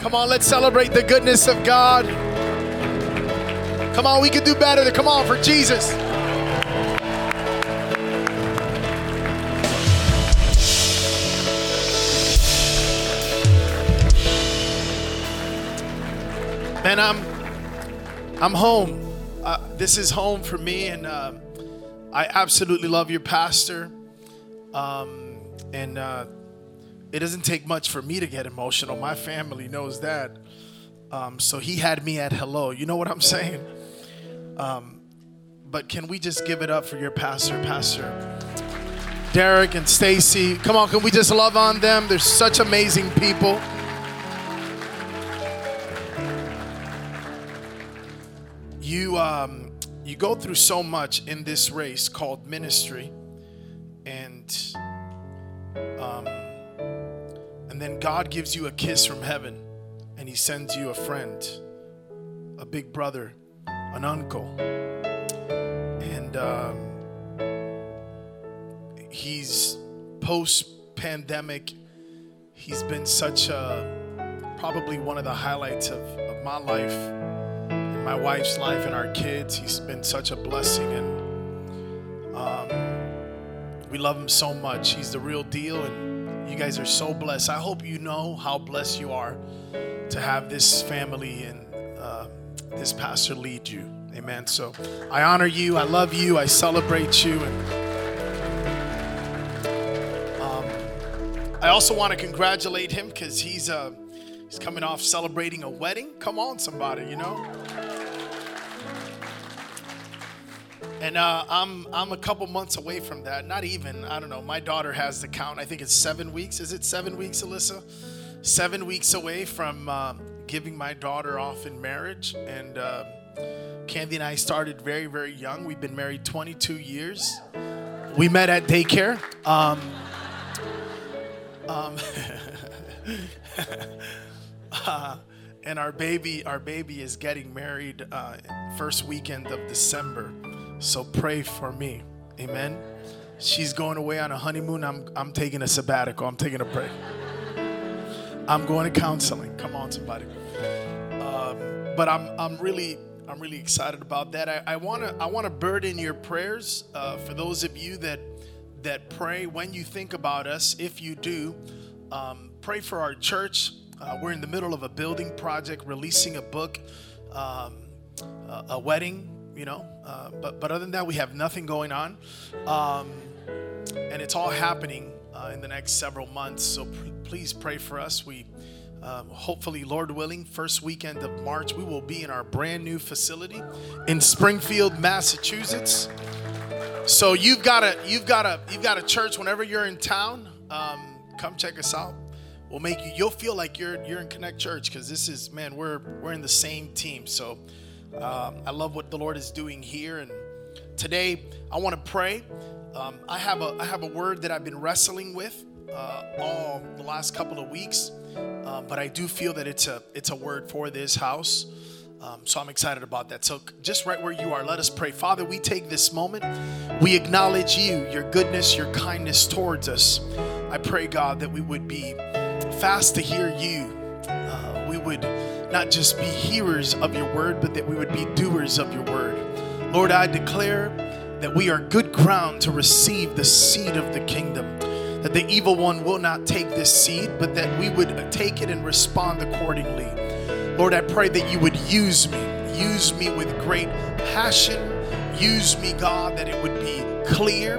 Come on, let's celebrate the goodness of God. Come on, we can do better. Come on, for Jesus. Man, I'm I'm home. Uh, this is home for me, and uh, I absolutely love your pastor. Um, and uh, it doesn't take much for me to get emotional. My family knows that. Um, so he had me at hello. You know what I'm saying? Um, but can we just give it up for your pastor, Pastor Derek and Stacy? Come on, can we just love on them? They're such amazing people. You um, you go through so much in this race called ministry, and um, and then God gives you a kiss from heaven, and He sends you a friend, a big brother, an uncle, and um, he's post pandemic. He's been such a probably one of the highlights of, of my life my wife's life and our kids. He's been such a blessing, and um, we love him so much. He's the real deal, and you guys are so blessed. I hope you know how blessed you are to have this family and uh, this pastor lead you. Amen. So I honor you. I love you. I celebrate you. And um, I also want to congratulate him because he's uh, he's coming off celebrating a wedding. Come on, somebody, you know. And uh, I'm I'm a couple months away from that. Not even. I don't know. My daughter has the count. I think it's seven weeks. Is it seven weeks, Alyssa? Seven weeks away from uh, giving my daughter off in marriage. And uh, Candy and I started very very young. We've been married 22 years. We met at daycare. Um, um, uh, and our baby our baby is getting married uh, first weekend of December. So pray for me. Amen. She's going away on a honeymoon. I'm, I'm taking a sabbatical. I'm taking a break. I'm going to counseling. Come on, somebody. Um, but I'm, I'm really I'm really excited about that. I, wanna I wanna burden your prayers uh, for those of you that that pray when you think about us. If you do, um, pray for our church. Uh, we're in the middle of a building project, releasing a book, um, a wedding you know. Uh, but but other than that, we have nothing going on, um, and it's all happening uh, in the next several months. So please pray for us. We um, hopefully, Lord willing, first weekend of March, we will be in our brand new facility in Springfield, Massachusetts. So you've got a you've got a you've got a church whenever you're in town. Um, come check us out. We'll make you. You'll feel like you're you're in Connect Church because this is man. We're we're in the same team. So um, I love what the Lord is doing here. And today, I want to pray. Um, I have a I have a word that I've been wrestling with uh, all the last couple of weeks, um, but I do feel that it's a it's a word for this house. Um, so I'm excited about that. So just right where you are, let us pray. Father, we take this moment. We acknowledge you, your goodness, your kindness towards us. I pray, God, that we would be fast to hear you. Uh, we would not just be hearers of your word, but that we would be doers of your word. Lord, I declare that we are good ground to receive the seed of the kingdom. That the evil one will not take this seed, but that we would take it and respond accordingly. Lord, I pray that you would use me, use me with great passion. Use me, God, that it would be clear.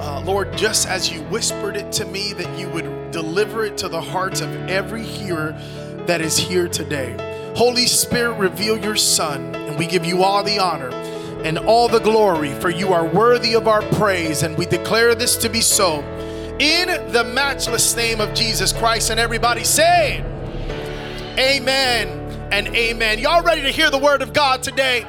Uh, Lord, just as you whispered it to me, that you would deliver it to the hearts of every hearer that is here today. Holy Spirit, reveal your Son, and we give you all the honor and all the glory, for you are worthy of our praise, and we declare this to be so. In the matchless name of Jesus Christ, and everybody say, Amen and amen. Y'all ready to hear the word of God today?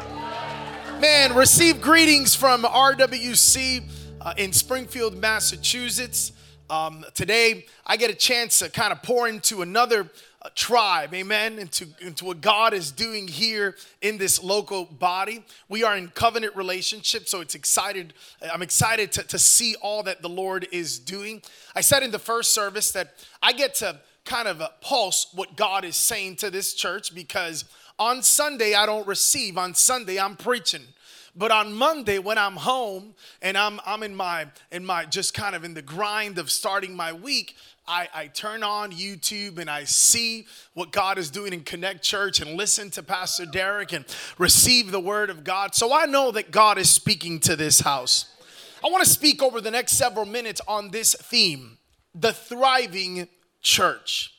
Man, receive greetings from RWC uh, in Springfield, Massachusetts. Um, today, I get a chance to kind of pour into another tribe, amen, into, into what God is doing here in this local body. We are in covenant relationship, so it's excited. I'm excited to, to see all that the Lord is doing. I said in the first service that I get to kind of uh, pulse what God is saying to this church because on Sunday I don't receive, on Sunday I'm preaching. But on Monday, when I'm home and I'm, I'm in my in my just kind of in the grind of starting my week, I, I turn on YouTube and I see what God is doing in Connect Church and listen to Pastor Derek and receive the word of God. So I know that God is speaking to this house. I want to speak over the next several minutes on this theme the thriving church.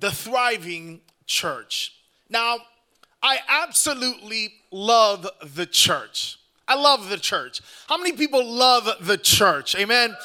The thriving church. Now, I absolutely love the church. I love the church. How many people love the church? Amen.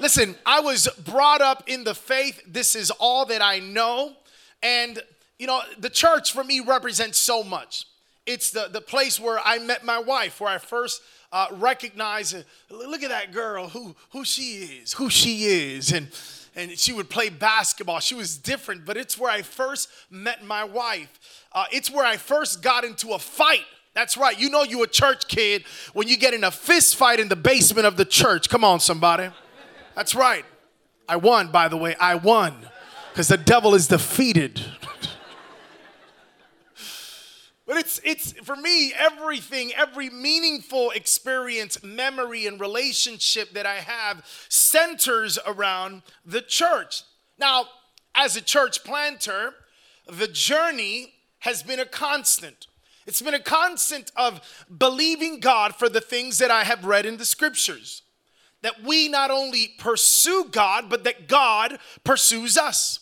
Listen, I was brought up in the faith. This is all that I know. And, you know, the church for me represents so much. It's the, the place where I met my wife, where I first uh, recognized, look at that girl, who, who she is, who she is. And, and she would play basketball. She was different, but it's where I first met my wife. Uh, it's where I first got into a fight. That's right. You know you a church kid when you get in a fist fight in the basement of the church. Come on, somebody. That's right. I won, by the way. I won because the devil is defeated. But it's it's for me everything, every meaningful experience, memory and relationship that I have centers around the church. Now, as a church planter, the journey has been a constant. It's been a constant of believing God for the things that I have read in the scriptures. That we not only pursue God, but that God pursues us.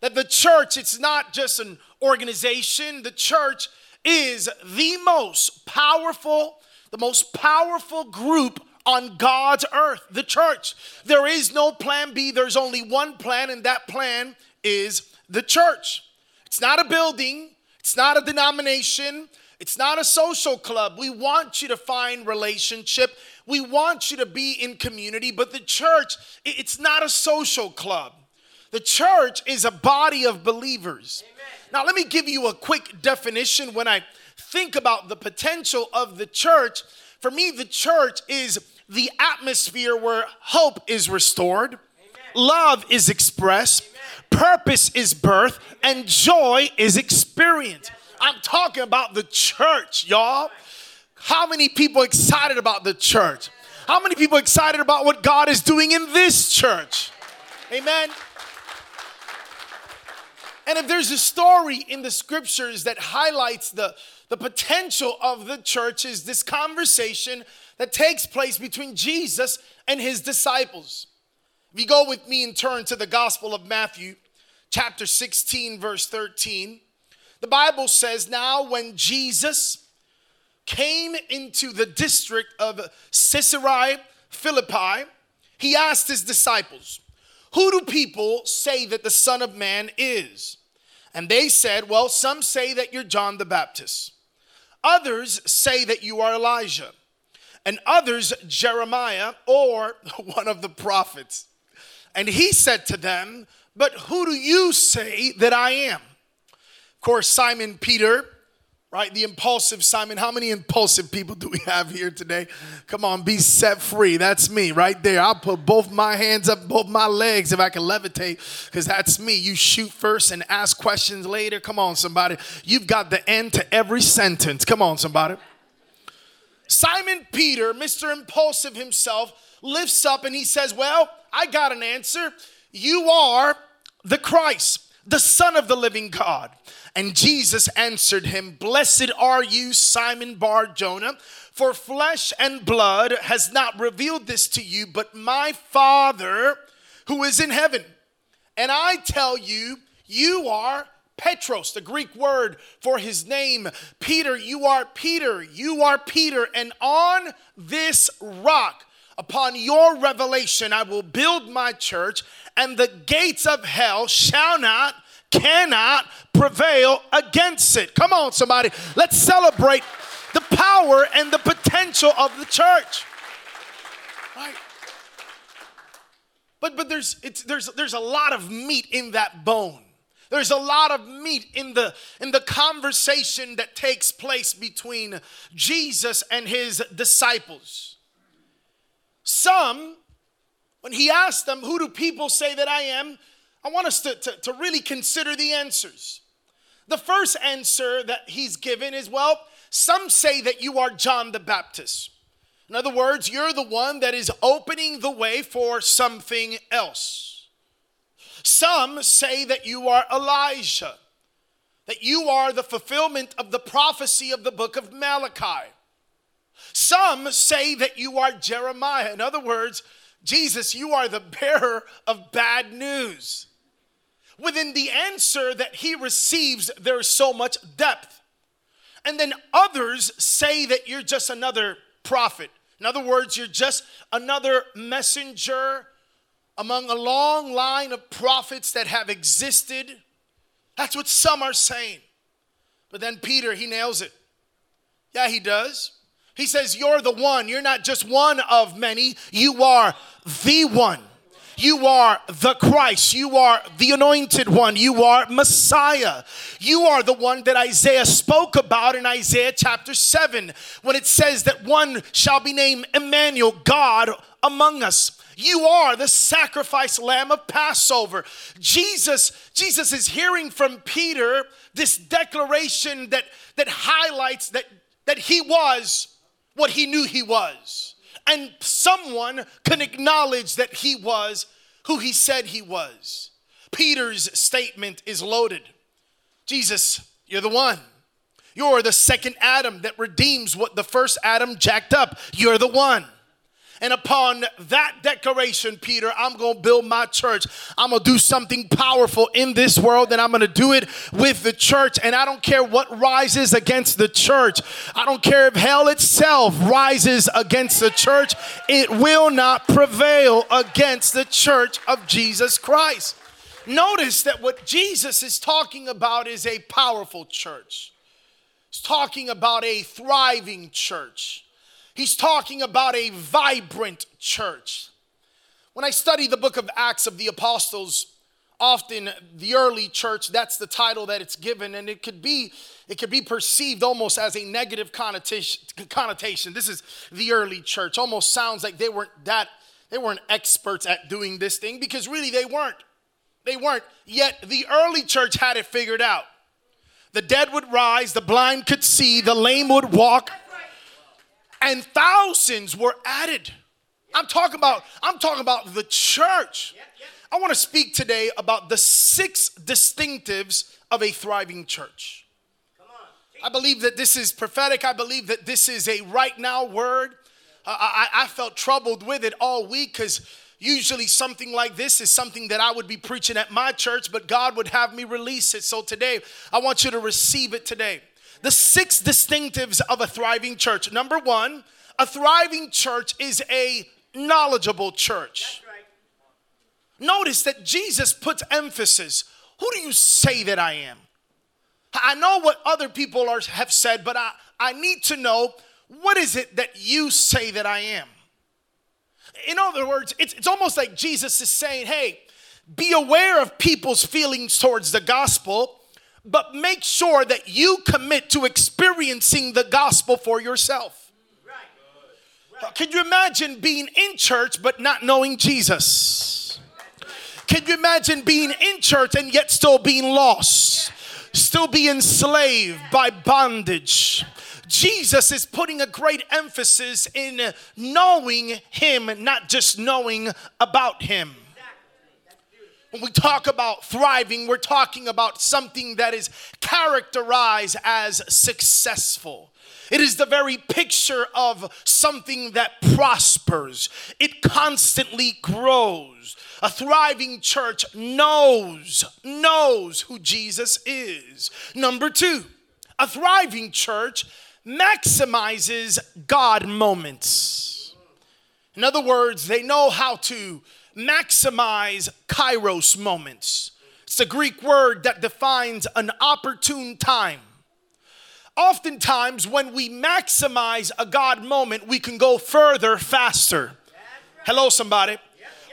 That the church, it's not just an organization, the church is the most powerful, the most powerful group on God's earth, the church. There is no plan B, there's only one plan, and that plan is the church. It's not a building, it's not a denomination, it's not a social club. We want you to find relationship. We want you to be in community, but the church, it's not a social club. The church is a body of believers. Now, let me give you a quick definition when I think about the potential of the church. For me, the church is the atmosphere where hope is restored, Amen. Love is expressed, purpose is birth, and joy is experienced. I'm talking about the church, y'all. How many people excited about the church? How many people excited about what God is doing in this church? Amen. And if there's a story in the scriptures that highlights the, the potential of the church, is this conversation that takes place between Jesus and his disciples. If you go with me and turn to the Gospel of Matthew, chapter 16, verse 13, the Bible says, Now when Jesus came into the district of Caesarea Philippi, he asked his disciples, who do people say that the Son of Man is? And they said, Well, some say that you're John the Baptist. Others say that you are Elijah. And others, Jeremiah or one of the prophets. And he said to them, But who do you say that I am? Of course, Simon Peter right? The impulsive Simon. How many impulsive people do we have here today? Come on, be set free. That's me right there. I'll put both my hands up, both my legs if I can levitate, because that's me. You shoot first and ask questions later. Come on, somebody. You've got the end to every sentence. Come on, somebody. Simon Peter, Mr. Impulsive himself, lifts up and he says, Well, I got an answer. You are the Christ, the Son of the living God. And Jesus answered him, Blessed are you, Simon Bar Jonah, for flesh and blood has not revealed this to you, but my Father who is in heaven. And I tell you, you are Petros, the Greek word for his name. Peter, you are Peter, you are Peter, and on this rock, upon your revelation, I will build my church, and the gates of hell shall not cannot prevail against it. Come on, somebody. Let's celebrate the power and the potential of the church. Right? But but there's it's there's there's a lot of meat in that bone. There's a lot of meat in the in the conversation that takes place between Jesus and his disciples. Some when he asked them, "Who do people say that I am?" I want us to, to, to really consider the answers. The first answer that he's given is well, some say that you are John the Baptist. In other words, you're the one that is opening the way for something else. Some say that you are Elijah, that you are the fulfillment of the prophecy of the book of Malachi. Some say that you are Jeremiah. In other words, Jesus, you are the bearer of bad news. Within the answer that he receives, there is so much depth. And then others say that you're just another prophet. In other words, you're just another messenger among a long line of prophets that have existed. That's what some are saying. But then Peter, he nails it. Yeah, he does. He says, You're the one. You're not just one of many, you are the one. You are the Christ. You are the anointed one. You are Messiah. You are the one that Isaiah spoke about in Isaiah chapter 7 when it says that one shall be named Emmanuel, God among us. You are the sacrifice lamb of Passover. Jesus, Jesus is hearing from Peter this declaration that, that highlights that, that he was what he knew he was. And someone can acknowledge that he was who he said he was. Peter's statement is loaded. Jesus, you're the one. You're the second Adam that redeems what the first Adam jacked up. You're the one. And upon that declaration, Peter, I'm going to build my church. I'm going to do something powerful in this world, and I'm going to do it with the church. And I don't care what rises against the church. I don't care if hell itself rises against the church. It will not prevail against the church of Jesus Christ. Notice that what Jesus is talking about is a powerful church. He's talking about a thriving church. He's talking about a vibrant church. When I study the book of Acts of the Apostles, often the early church that's the title that it's given and it could be it could be perceived almost as a negative connotation. This is the early church. Almost sounds like they weren't that they weren't experts at doing this thing because really they weren't. They weren't. Yet the early church had it figured out. The dead would rise the blind could see the lame would walk and thousands were added. I'm talking about I'm talking about the church. I want to speak today about the six distinctives of a thriving church. I believe that this is prophetic. I believe that this is a right now word. I, I felt troubled with it all week because usually something like this is something that I would be preaching at my church, but God would have me release it. So today, I want you to receive it today the six distinctives of a thriving church. Number one, a thriving church is a knowledgeable church. Right. Notice that Jesus puts emphasis. Who do you say that I am? I know what other people are, have said, but I, I need to know what is it that you say that I am? In other words, it's, it's almost like Jesus is saying, hey, be aware of people's feelings towards the gospel but make sure that you commit to experiencing the gospel for yourself. Can you imagine being in church but not knowing Jesus? Can you imagine being in church and yet still being lost? Still being enslaved by bondage? Jesus is putting a great emphasis in knowing Him, not just knowing about Him. When we talk about thriving, we're talking about something that is characterized as successful. It is the very picture of something that prospers, it constantly grows. A thriving church knows, knows who Jesus is. Number two, a thriving church maximizes God moments. In other words, they know how to maximize kairos moments. It's a Greek word that defines an opportune time. Oftentimes, when we maximize a God moment, we can go further faster. Hello, somebody.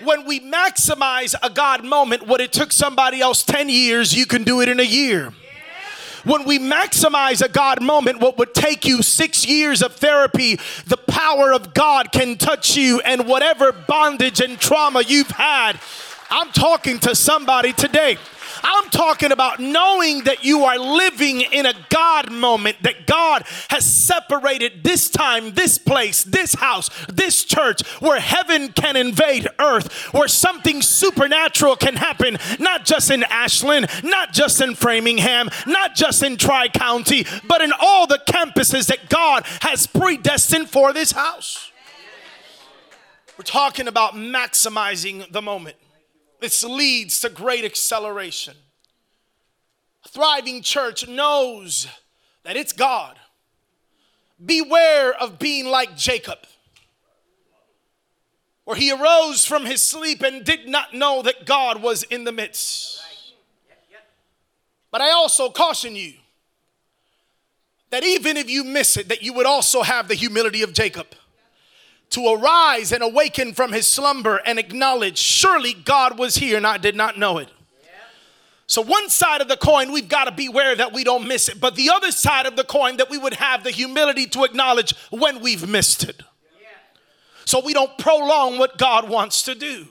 When we maximize a God moment, what it took somebody else 10 years, you can do it in a year. When we maximize a God moment, what would take you six years of therapy, the power of God can touch you, and whatever bondage and trauma you've had I'm talking to somebody today. I'm talking about knowing that you are living in a God moment, that God has separated this time, this place, this house, this church, where heaven can invade earth, where something supernatural can happen, not just in Ashland, not just in Framingham, not just in Tri County, but in all the campuses that God has predestined for this house. We're talking about maximizing the moment. This leads to great acceleration. A thriving church knows that it's God. Beware of being like Jacob, where he arose from his sleep and did not know that God was in the midst. But I also caution you that even if you miss it, that you would also have the humility of Jacob to arise and awaken from his slumber and acknowledge, surely God was here and I did not know it. So, one side of the coin, we've got to beware that we don't miss it. But the other side of the coin, that we would have the humility to acknowledge when we've missed it. So, we don't prolong what God wants to do.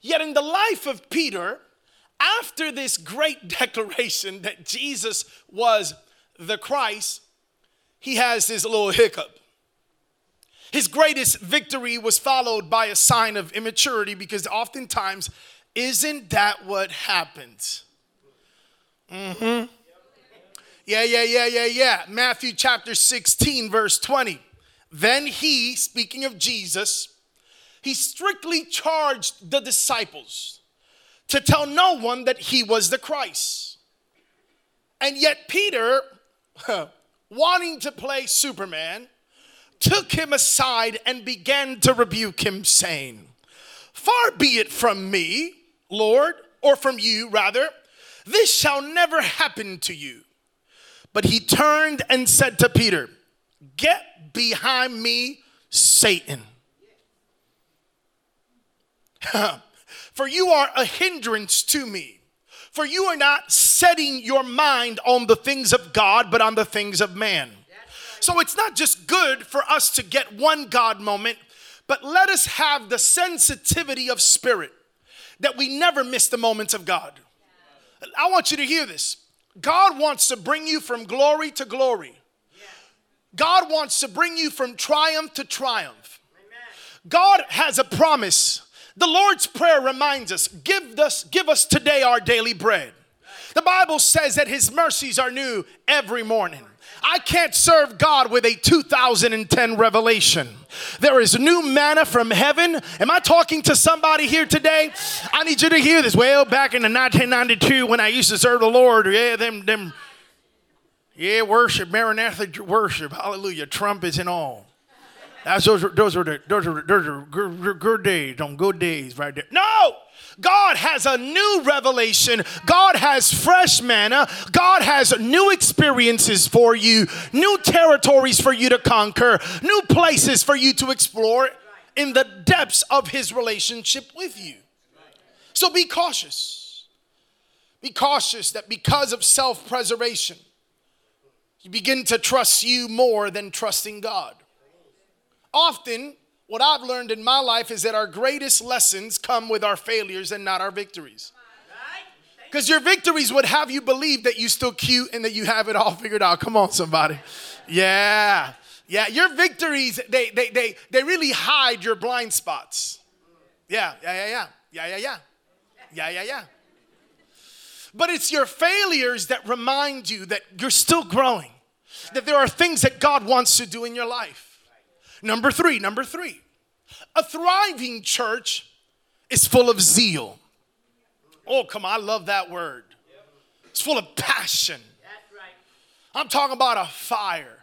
Yet, in the life of Peter, after this great declaration that Jesus was the Christ, he has this little hiccup. His greatest victory was followed by a sign of immaturity because oftentimes, isn't that what happens? Mm hmm. Yeah, yeah, yeah, yeah, yeah. Matthew chapter 16, verse 20. Then he, speaking of Jesus, he strictly charged the disciples to tell no one that he was the Christ. And yet, Peter, wanting to play Superman, took him aside and began to rebuke him, saying, Far be it from me, Lord, or from you, rather, this shall never happen to you. But he turned and said to Peter, Get behind me, Satan. For you are a hindrance to me. For you are not setting your mind on the things of God, but on the things of man. So it's not just good for us to get one God moment, but let us have the sensitivity of spirit that we never miss the moments of God. I want you to hear this. God wants to bring you from glory to glory. God wants to bring you from triumph to triumph. God has a promise. The Lord's Prayer reminds us, give us, give us today our daily bread. The Bible says that his mercies are new every morning. I can't serve God with a 2010 revelation. There is new manna from heaven. Am I talking to somebody here today? I need you to hear this. Well, back in the 1992 when I used to serve the Lord, yeah, them, them, yeah, worship, Maranatha worship, hallelujah, trumpets and all. That's those those are the, those are those are good, good days on good days right there. No, God has a new revelation. God has fresh manna. God has new experiences for you, new territories for you to conquer, new places for you to explore in the depths of His relationship with you. So be cautious. Be cautious that because of self preservation, you begin to trust you more than trusting God. Often, what I've learned in my life is that our greatest lessons come with our failures and not our victories. Because your victories would have you believe that you're still cute and that you have it all figured out. Come on, somebody. Yeah. Yeah, your victories, they, they, they, they really hide your blind spots. Yeah, yeah, yeah, yeah. Yeah, yeah, yeah. Yeah, yeah, yeah. But it's your failures that remind you that you're still growing, that there are things that God wants to do in your life. Number three, number three, a thriving church is full of zeal. Oh, come on, I love that word. It's full of passion. I'm talking about a fire.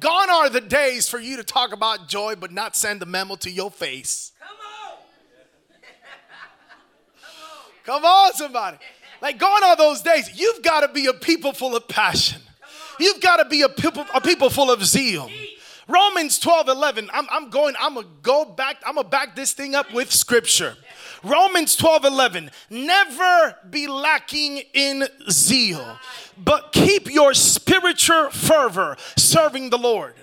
Gone are the days for you to talk about joy but not send a memo to your face. Come on. Come on, somebody. Like gone are those days. You've got to be a people full of passion. You've got to be a people, a people full of zeal. Romans 12 11. I'm, I'm going, I'm gonna go back, I'm gonna back this thing up with scripture. Romans 12 11. Never be lacking in zeal, but keep your spiritual fervor serving the Lord.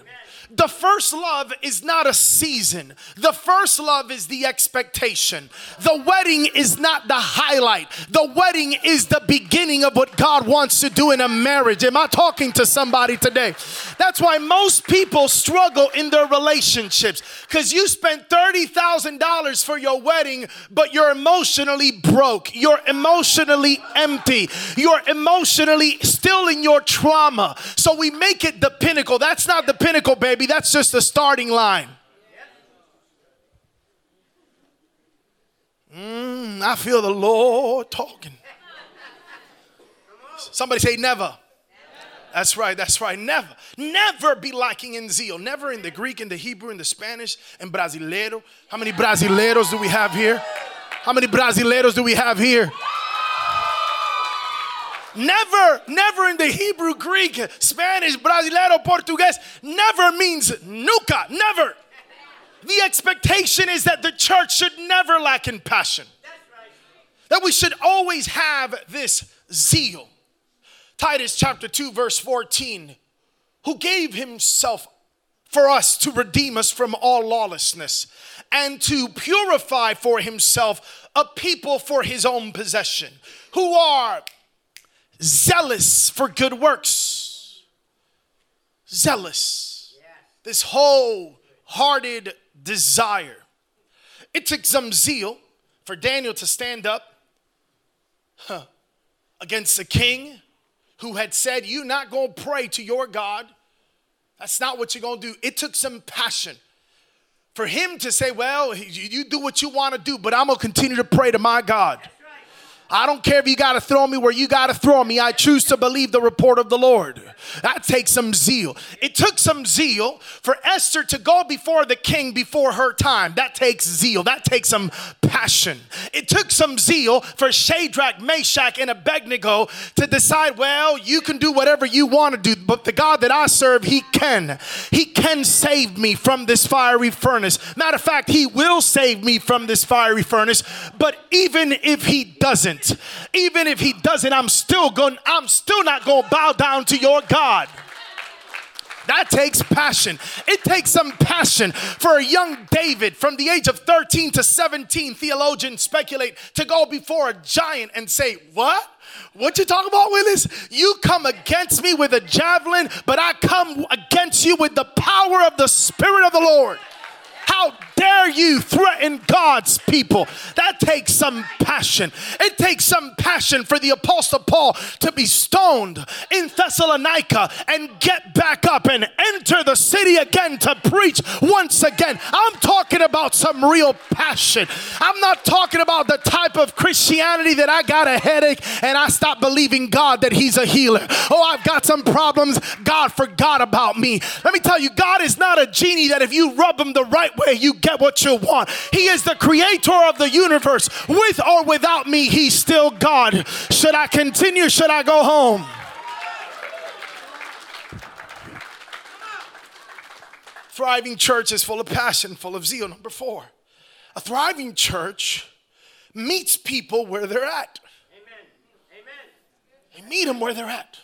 The first love is not a season. The first love is the expectation. The wedding is not the highlight. The wedding is the beginning of what God wants to do in a marriage. Am I talking to somebody today? That's why most people struggle in their relationships because you spent $30,000 for your wedding, but you're emotionally broke. You're emotionally empty. You're emotionally still in your trauma. So we make it the pinnacle. That's not the pinnacle, baby. That's just the starting line. Mm, I feel the Lord talking. Somebody say never. That's right, that's right. Never, never be lacking in zeal. Never in the Greek, in the Hebrew, in the Spanish, and Brasileiro. How many Brasileiros do we have here? How many Brasileiros do we have here? Never, never in the Hebrew, Greek, Spanish, Brasileiro, Portuguese, never means nunca, never. The expectation is that the church should never lack in passion. That we should always have this zeal. Titus chapter 2, verse 14, who gave himself for us to redeem us from all lawlessness and to purify for himself a people for his own possession who are zealous for good works. Zealous. This wholehearted desire. It took some zeal for Daniel to stand up huh, against the king who had said, You're not going to pray to your God. That's not what you're going to do. It took some passion for him to say, Well, you do what you want to do, but I'm going to continue to pray to my God. I don't care if you got to throw me where you got to throw me. I choose to believe the report of the Lord. That takes some zeal. It took some zeal for Esther to go before the king before her time. That takes zeal. That takes some passion. It took some zeal for Shadrach, Meshach, and Abednego to decide, well, you can do whatever you want to do, but the God that I serve, He can. He can save me from this fiery furnace. Matter of fact, He will save me from this fiery furnace. But even if He doesn't, even if He doesn't, I'm still going. I'm still not going to bow down to your God. That takes passion. It takes some passion for a young David from the age of 13 to 17. Theologians speculate to go before a giant and say, What? What you talking about, Willis? You come against me with a javelin, but I come against you with the power of the Spirit of the Lord. How dare you threaten God's people? That takes some passion. It takes some passion for the Apostle Paul to be stoned in Thessalonica and get back up and enter the city again to preach once again. I'm talking about some real passion. I'm not talking about the type of Christianity that I got a headache and I stopped believing God that He's a healer. Oh, I've got some problems. God forgot about me. Let me tell you, God is not a genie that if you rub Him the right way, you get what you want. He is the creator of the universe. With or without me, He's still God. Should I continue? Should I go home? Thriving church is full of passion, full of zeal. Number four, a thriving church meets people where they're at. Amen. Amen. They meet them where they're at.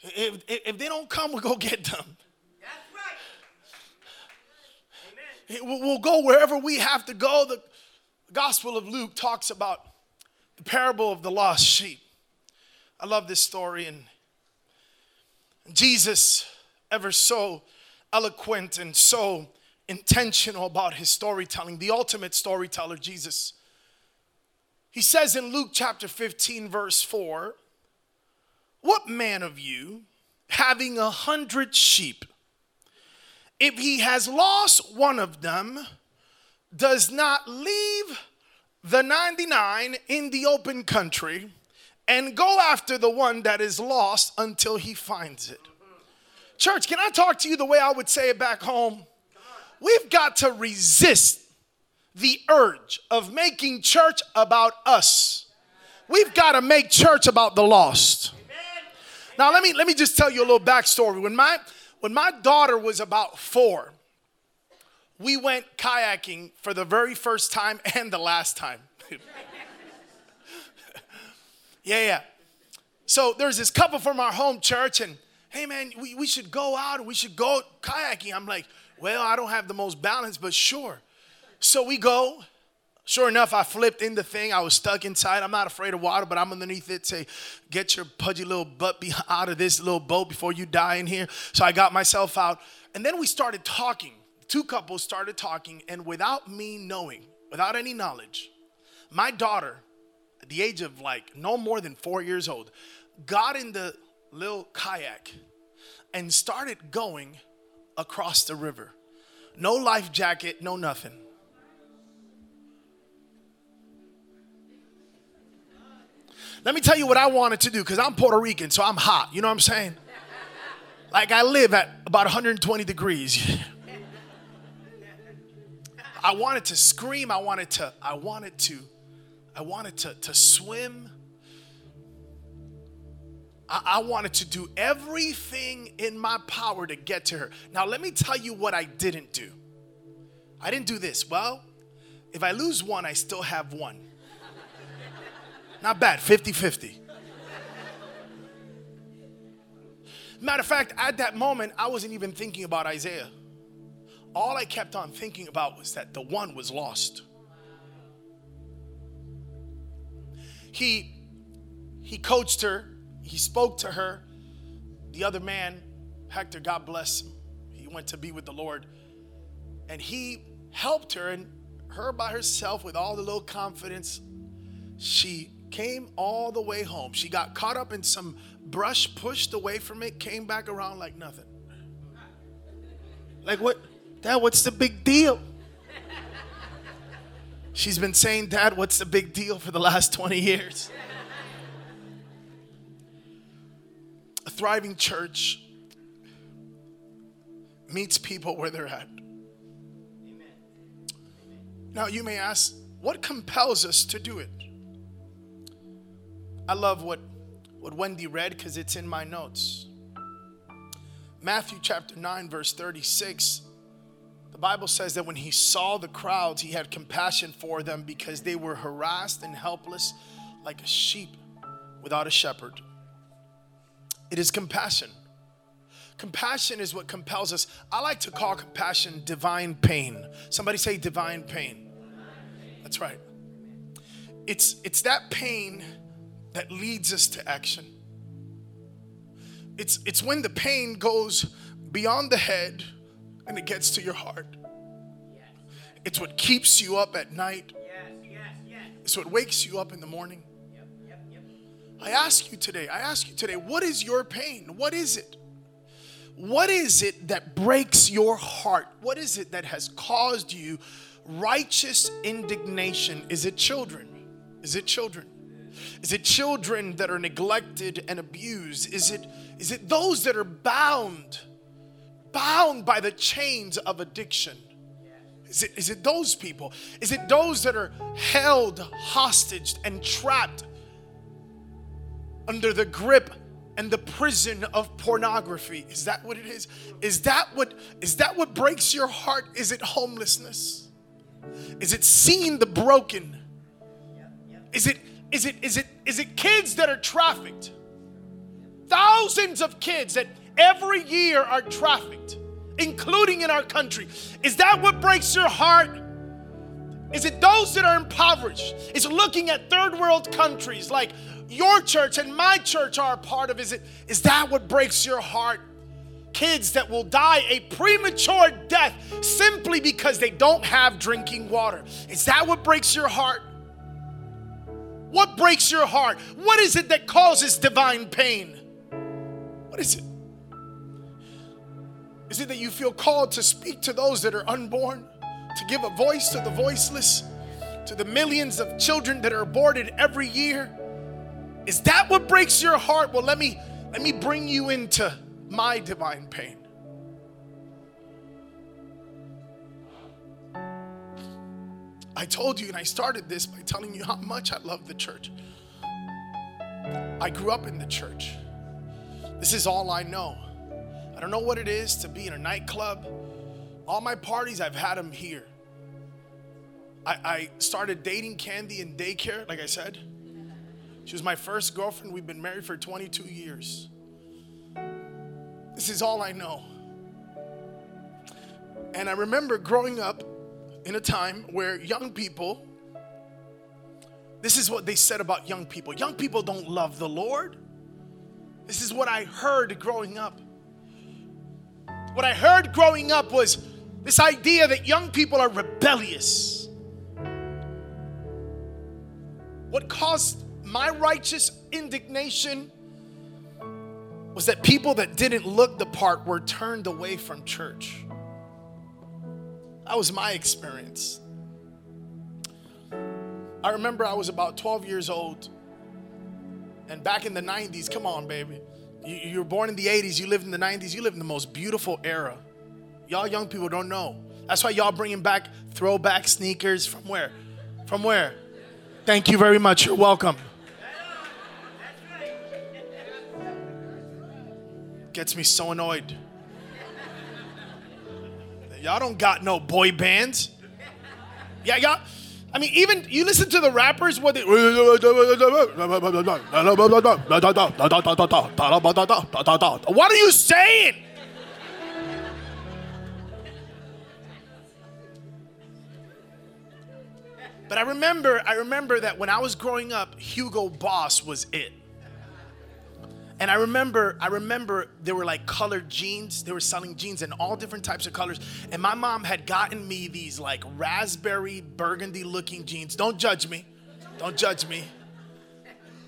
If, if they don't come, we go get them. We'll go wherever we have to go. The Gospel of Luke talks about the parable of the lost sheep. I love this story. And Jesus, ever so eloquent and so intentional about his storytelling, the ultimate storyteller, Jesus. He says in Luke chapter 15, verse 4 What man of you, having a hundred sheep, if he has lost one of them, does not leave the 99 in the open country and go after the one that is lost until he finds it. Church, can I talk to you the way I would say it back home? We've got to resist the urge of making church about us. We've got to make church about the lost. Now let me let me just tell you a little backstory. When my when my daughter was about four, we went kayaking for the very first time and the last time. yeah, yeah. So there's this couple from our home church, and hey man, we, we should go out we should go kayaking. I'm like, well, I don't have the most balance, but sure. So we go. Sure enough, I flipped in the thing. I was stuck inside. I'm not afraid of water, but I'm underneath it. Say, get your pudgy little butt be out of this little boat before you die in here. So I got myself out. And then we started talking. Two couples started talking, and without me knowing, without any knowledge, my daughter, at the age of like no more than four years old, got in the little kayak and started going across the river. No life jacket, no nothing. Let me tell you what I wanted to do because I'm Puerto Rican, so I'm hot. You know what I'm saying? Like I live at about 120 degrees. I wanted to scream. I wanted to, I wanted to, I wanted to, to swim. I, I wanted to do everything in my power to get to her. Now, let me tell you what I didn't do. I didn't do this. Well, if I lose one, I still have one. Not bad, 50 50. Matter of fact, at that moment, I wasn't even thinking about Isaiah. All I kept on thinking about was that the one was lost. He he coached her he spoke to her. The other man, Hector, God bless him, he went to be with the Lord. And he helped her, and her by herself, with all the little confidence, she came all the way home. She got caught up in some brush, pushed away from it, came back around like nothing. Like, what? Dad, what's the big deal? She's been saying, Dad, what's the big deal for the last 20 years? A thriving church meets people where they're at. Now, you may ask, what compels us to do it? I love what, what Wendy read because it's in my notes. Matthew chapter 9, verse 36. The Bible says that when he saw the crowds, he had compassion for them because they were harassed and helpless like a sheep without a shepherd. It is compassion. Compassion is what compels us. I like to call compassion divine pain. Somebody say divine pain. That's right. It's it's that pain that leads us to action. It's it's when the pain goes beyond the head and it gets to your heart. It's what keeps you up at night. It's what wakes you up in the morning. I ask you today, I ask you today, what is your pain? What is it? What is it that breaks your heart? What is it that has caused you righteous indignation? Is it children? Is it children? Is it children that are neglected and abused? Is it is it those that are bound bound by the chains of addiction? Is it, is it those people? Is it those that are held hostage and trapped under the grip and the prison of pornography. Is that what it is? Is that what is that what breaks your heart? Is it homelessness? Is it seeing the broken? Is it is it is it is it kids that are trafficked? Thousands of kids that every year are trafficked, including in our country. Is that what breaks your heart? Is it those that are impoverished? Is looking at third world countries like your church and my church are a part of? Is it is that what breaks your heart? Kids that will die a premature death simply because they don't have drinking water. Is that what breaks your heart? What breaks your heart? What is it that causes divine pain? What is it? Is it that you feel called to speak to those that are unborn, to give a voice to the voiceless, to the millions of children that are aborted every year? Is that what breaks your heart? Well, let me let me bring you into my divine pain. I told you, and I started this by telling you how much I love the church. I grew up in the church. This is all I know. I don't know what it is to be in a nightclub. All my parties, I've had them here. I, I started dating Candy in daycare, like I said. She was my first girlfriend. We've been married for 22 years. This is all I know. And I remember growing up in a time where young people, this is what they said about young people young people don't love the Lord. This is what I heard growing up. What I heard growing up was this idea that young people are rebellious. What caused my righteous indignation was that people that didn't look the part were turned away from church. That was my experience. I remember I was about 12 years old. And back in the 90s, come on, baby. You, you were born in the 80s, you lived in the 90s, you lived in the most beautiful era. Y'all young people don't know. That's why y'all bringing back throwback sneakers from where? From where? Thank you very much. You're welcome. Gets me so annoyed. Y'all don't got no boy bands. Yeah, y'all. I mean, even you listen to the rappers, what they. What are you saying? But I remember, I remember that when I was growing up, Hugo Boss was it. And I remember, I remember there were like colored jeans. They were selling jeans in all different types of colors. And my mom had gotten me these like raspberry burgundy looking jeans. Don't judge me. Don't judge me.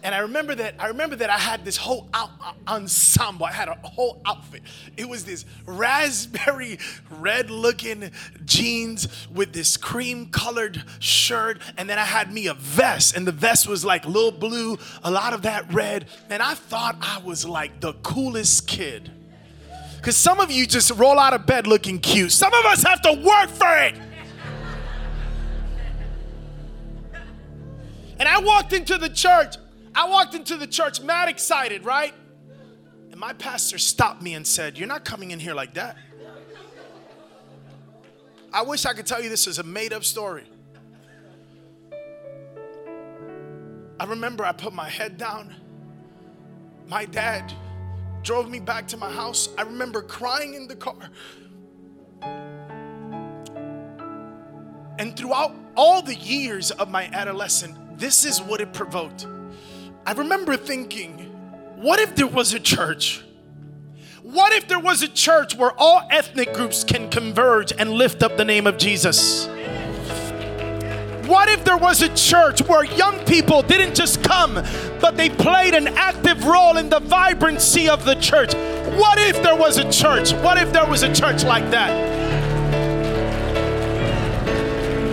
And I remember that I remember that I had this whole out, uh, ensemble. I had a whole outfit. It was this raspberry red looking jeans with this cream colored shirt, and then I had me a vest, and the vest was like little blue, a lot of that red. And I thought I was like the coolest kid. Cause some of you just roll out of bed looking cute. Some of us have to work for it. And I walked into the church I walked into the church mad excited, right? And my pastor stopped me and said, You're not coming in here like that. I wish I could tell you this is a made up story. I remember I put my head down. My dad drove me back to my house. I remember crying in the car. And throughout all the years of my adolescence, this is what it provoked. I remember thinking, what if there was a church? What if there was a church where all ethnic groups can converge and lift up the name of Jesus? What if there was a church where young people didn't just come, but they played an active role in the vibrancy of the church? What if there was a church? What if there was a church like that?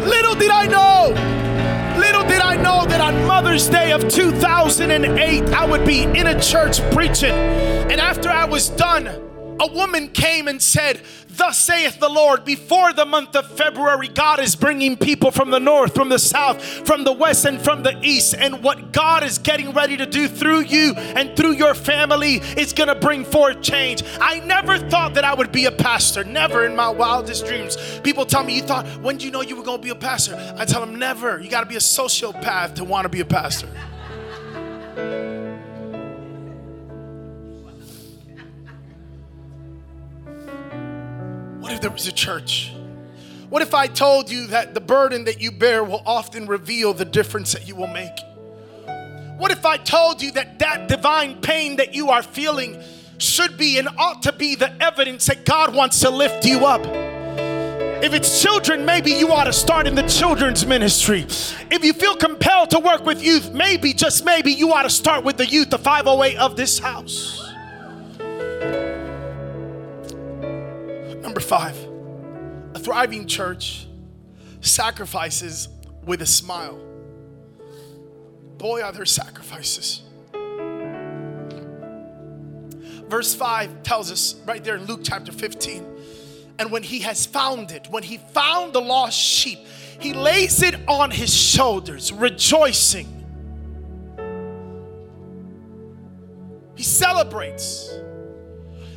Little did I know I know that on Mother's Day of 2008, I would be in a church preaching. And after I was done, a woman came and said, Thus saith the Lord, before the month of February, God is bringing people from the north, from the south, from the west, and from the east. And what God is getting ready to do through you and through your family is going to bring forth change. I never thought that I would be a pastor, never in my wildest dreams. People tell me, You thought, when do you know you were going to be a pastor? I tell them, Never. You got to be a sociopath to want to be a pastor. What if there was a church? What if I told you that the burden that you bear will often reveal the difference that you will make? What if I told you that that divine pain that you are feeling should be and ought to be the evidence that God wants to lift you up? If it's children, maybe you ought to start in the children's ministry. If you feel compelled to work with youth, maybe, just maybe, you ought to start with the youth, the 508 of this house. Five, a thriving church sacrifices with a smile. Boy, are there sacrifices. Verse 5 tells us right there in Luke chapter 15. And when he has found it, when he found the lost sheep, he lays it on his shoulders, rejoicing. He celebrates.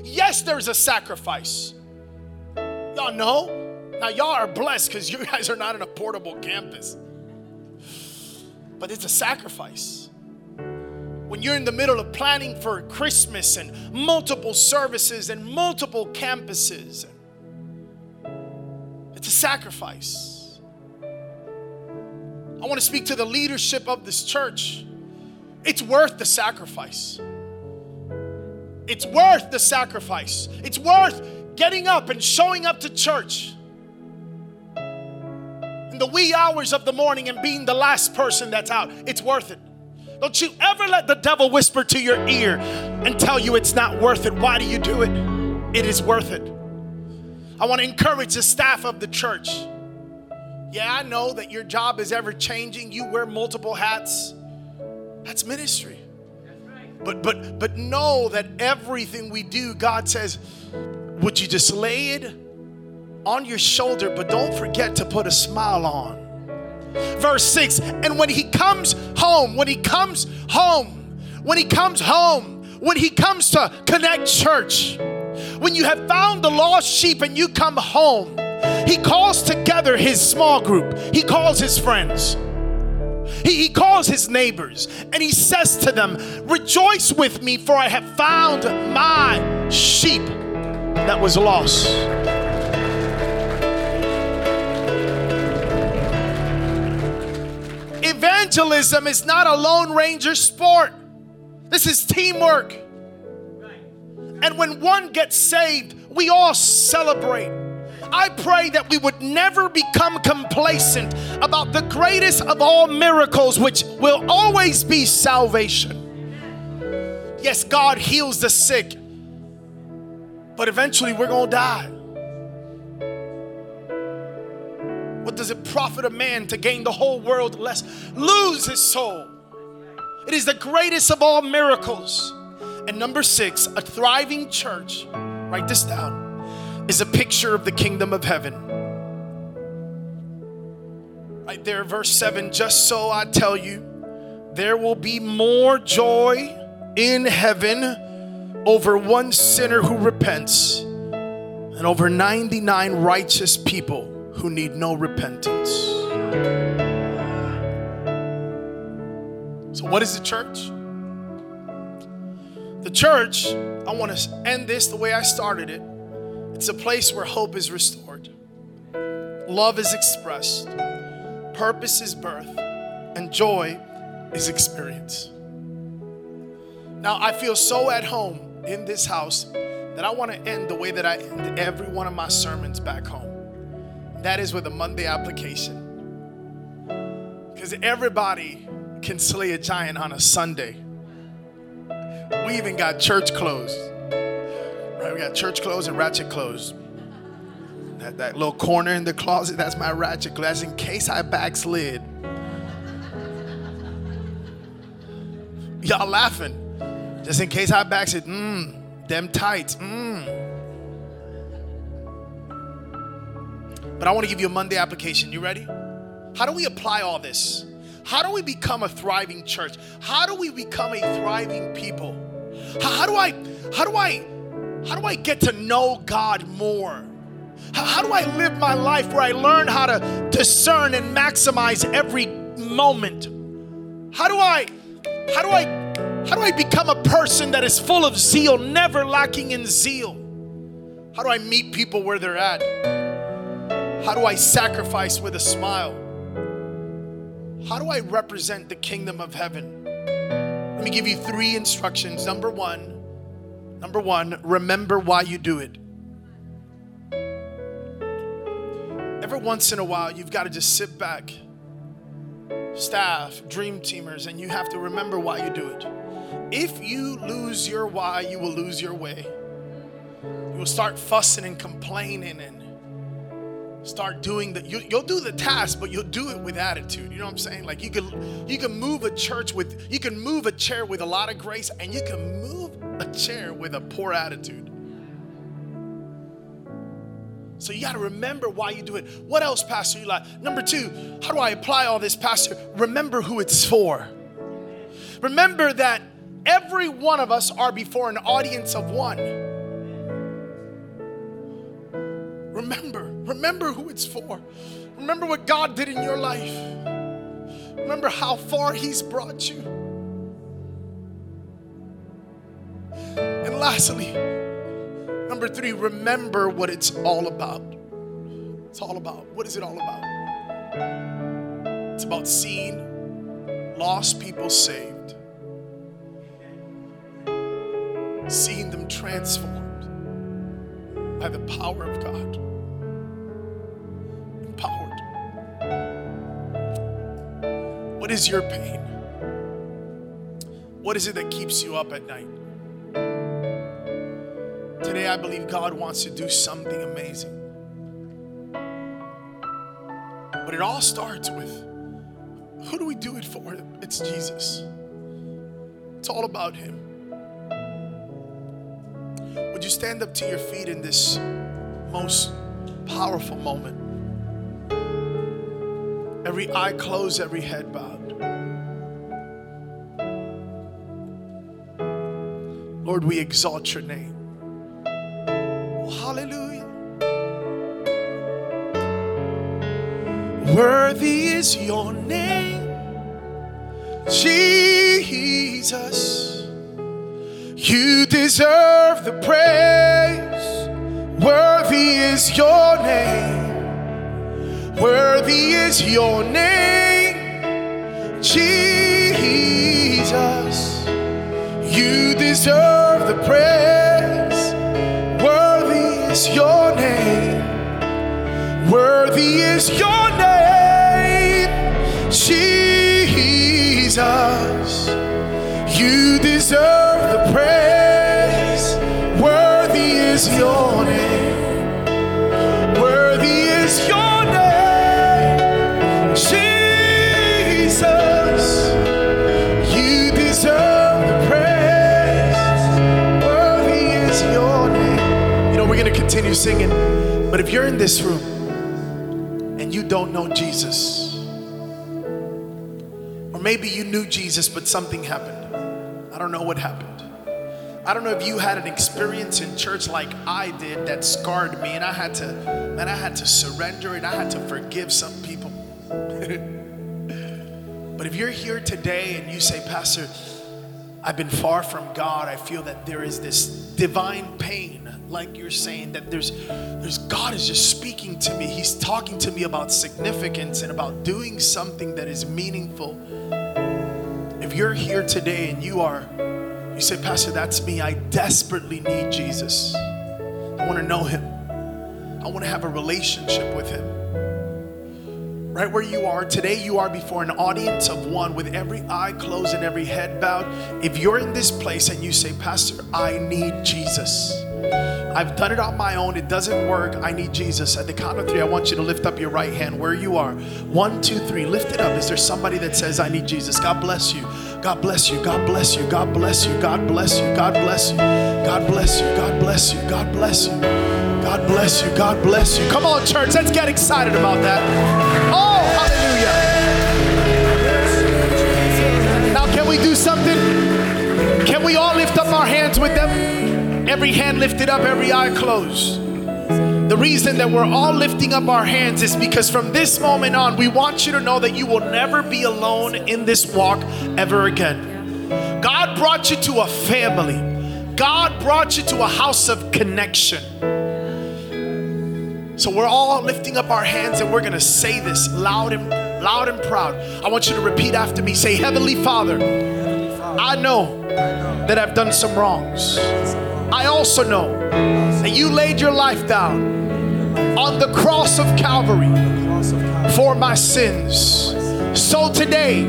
Yes, there's a sacrifice. Y'all know? Now, y'all are blessed because you guys are not in a portable campus. But it's a sacrifice. When you're in the middle of planning for Christmas and multiple services and multiple campuses. It's a sacrifice. I want to speak to the leadership of this church. It's worth the sacrifice. It's worth the sacrifice. It's worth getting up and showing up to church in the wee hours of the morning and being the last person that's out. It's worth it. Don't you ever let the devil whisper to your ear and tell you it's not worth it. Why do you do it? It is worth it. I want to encourage the staff of the church. Yeah, I know that your job is ever changing. You wear multiple hats. That's ministry. But but but know that everything we do, God says, would you just lay it on your shoulder, but don't forget to put a smile on. Verse 6 And when he comes home, when he comes home, when he comes home, when he comes to connect church, when you have found the lost sheep and you come home, he calls together his small group, he calls his friends. He, he calls his neighbors and he says to them, Rejoice with me, for I have found my sheep that was lost. Evangelism is not a Lone Ranger sport. This is teamwork. And when one gets saved, we all celebrate. I pray that we would never become complacent about the greatest of all miracles, which will always be salvation. Yes, God heals the sick, but eventually we're going to die. What does it profit a man to gain the whole world less lose his soul? It is the greatest of all miracles. And number six, a thriving church, write this down, is a picture of the kingdom of heaven. Right there, verse 7 just so I tell you, there will be more joy in heaven over one sinner who repents and over 99 righteous people who need no repentance. So, what is the church? The church, I want to end this the way I started it. It's a place where hope is restored, love is expressed, purpose is birth, and joy is experienced. Now, I feel so at home in this house that I want to end the way that I end every one of my sermons back home. That is with a Monday application. Because everybody can slay a giant on a Sunday. We even got church clothes. Right? We got church clothes and ratchet clothes. That, that little corner in the closet, that's my ratchet clothes in case I backslid. Y'all laughing. Just in case I backslid. Mmm, them tights. Mmm. But I want to give you a Monday application. You ready? How do we apply all this? How do we become a thriving church? How do we become a thriving people? How, how do I how do I how do I get to know God more? How, how do I live my life where I learn how to discern and maximize every moment? How do I how do I how do I become a person that is full of zeal, never lacking in zeal? How do I meet people where they're at? How do I sacrifice with a smile? How do I represent the kingdom of heaven? Let me give you three instructions. Number one, number one, remember why you do it. Every once in a while, you've got to just sit back, staff, dream teamers, and you have to remember why you do it. If you lose your why, you will lose your way. You will start fussing and complaining and start doing the you, will do the task but you'll do it with attitude you know what i'm saying like you can you can move a church with you can move a chair with a lot of grace and you can move a chair with a poor attitude so you got to remember why you do it what else pastor you like number two how do i apply all this pastor remember who it's for remember that every one of us are before an audience of one remember Remember who it's for. Remember what God did in your life. Remember how far He's brought you. And lastly, number three, remember what it's all about. It's all about. What is it all about? It's about seeing lost people saved, seeing them transformed by the power of God. Empowered. What is your pain? What is it that keeps you up at night? Today, I believe God wants to do something amazing. But it all starts with who do we do it for? It's Jesus. It's all about Him. Would you stand up to your feet in this most powerful moment? Every eye closed, every head bowed. Lord, we exalt your name. Worthy is your name, Jesus. You deserve the praise. Worthy is your name. Worthy is your name, Jesus. You deserve the praise. Worthy is your name. Worthy is your name, Jesus. You deserve the praise. Worthy is your name. Worthy is your name, Jesus. You deserve the praise. Worthy is your name. You know, we're going to continue singing, but if you're in this room don't know Jesus, or maybe you knew Jesus, but something happened. I don't know what happened. I don't know if you had an experience in church like I did that scarred me, and I had to, and I had to surrender and I had to forgive some people. but if you're here today and you say, Pastor, I've been far from God, I feel that there is this divine pain, like you're saying, that there's there's God is just speaking to me. He's talking to me about significance and about doing something that is meaningful. If you're here today and you are, you say, Pastor, that's me. I desperately need Jesus. I want to know him. I want to have a relationship with him. Right where you are today, you are before an audience of one with every eye closed and every head bowed. If you're in this place and you say, Pastor, I need Jesus. I've done it on my own. It doesn't work. I need Jesus. At the count of three, I want you to lift up your right hand where you are. One, two, three. Lift it up. Is there somebody that says, I need Jesus? God bless you. God bless you. God bless you. God bless you. God bless you. God bless you. God bless you. God bless you. God bless you. God bless you. God bless you. Come on, church. Let's get excited about that. Oh, hallelujah. Now, can we do something? Can we all lift up our hands with them? Every hand lifted up, every eye closed. The reason that we're all lifting up our hands is because from this moment on, we want you to know that you will never be alone in this walk ever again. God brought you to a family. God brought you to a house of connection. So we're all lifting up our hands and we're going to say this loud and loud and proud. I want you to repeat after me. Say, "Heavenly Father, I know that I've done some wrongs. I also know that you laid your life down on the cross of Calvary for my sins. So today,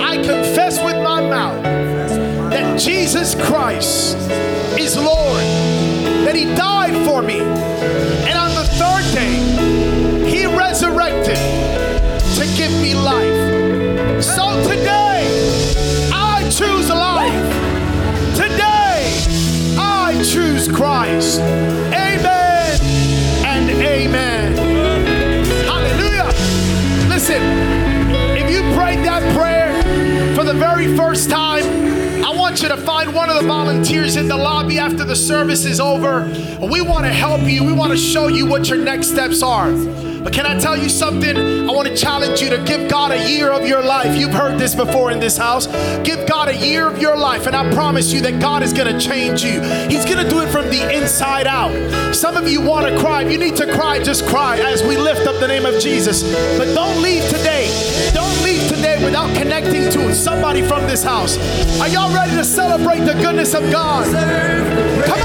I confess with my mouth that Jesus Christ is Lord, that He died for me, and on the third day, He resurrected to give me life. So today, first time, I want you to find one of the volunteers in the lobby after the service is over. We want to help you. We want to show you what your next steps are. But can I tell you something? I want to challenge you to give God a year of your life. You've heard this before in this house. Give God a year of your life, and I promise you that God is going to change you. He's going to do it from the inside out. Some of you want to cry. If you need to cry, just cry as we lift up the name of Jesus. But don't leave today. Don't without connecting to somebody from this house. Are y'all ready to celebrate the goodness of God? Come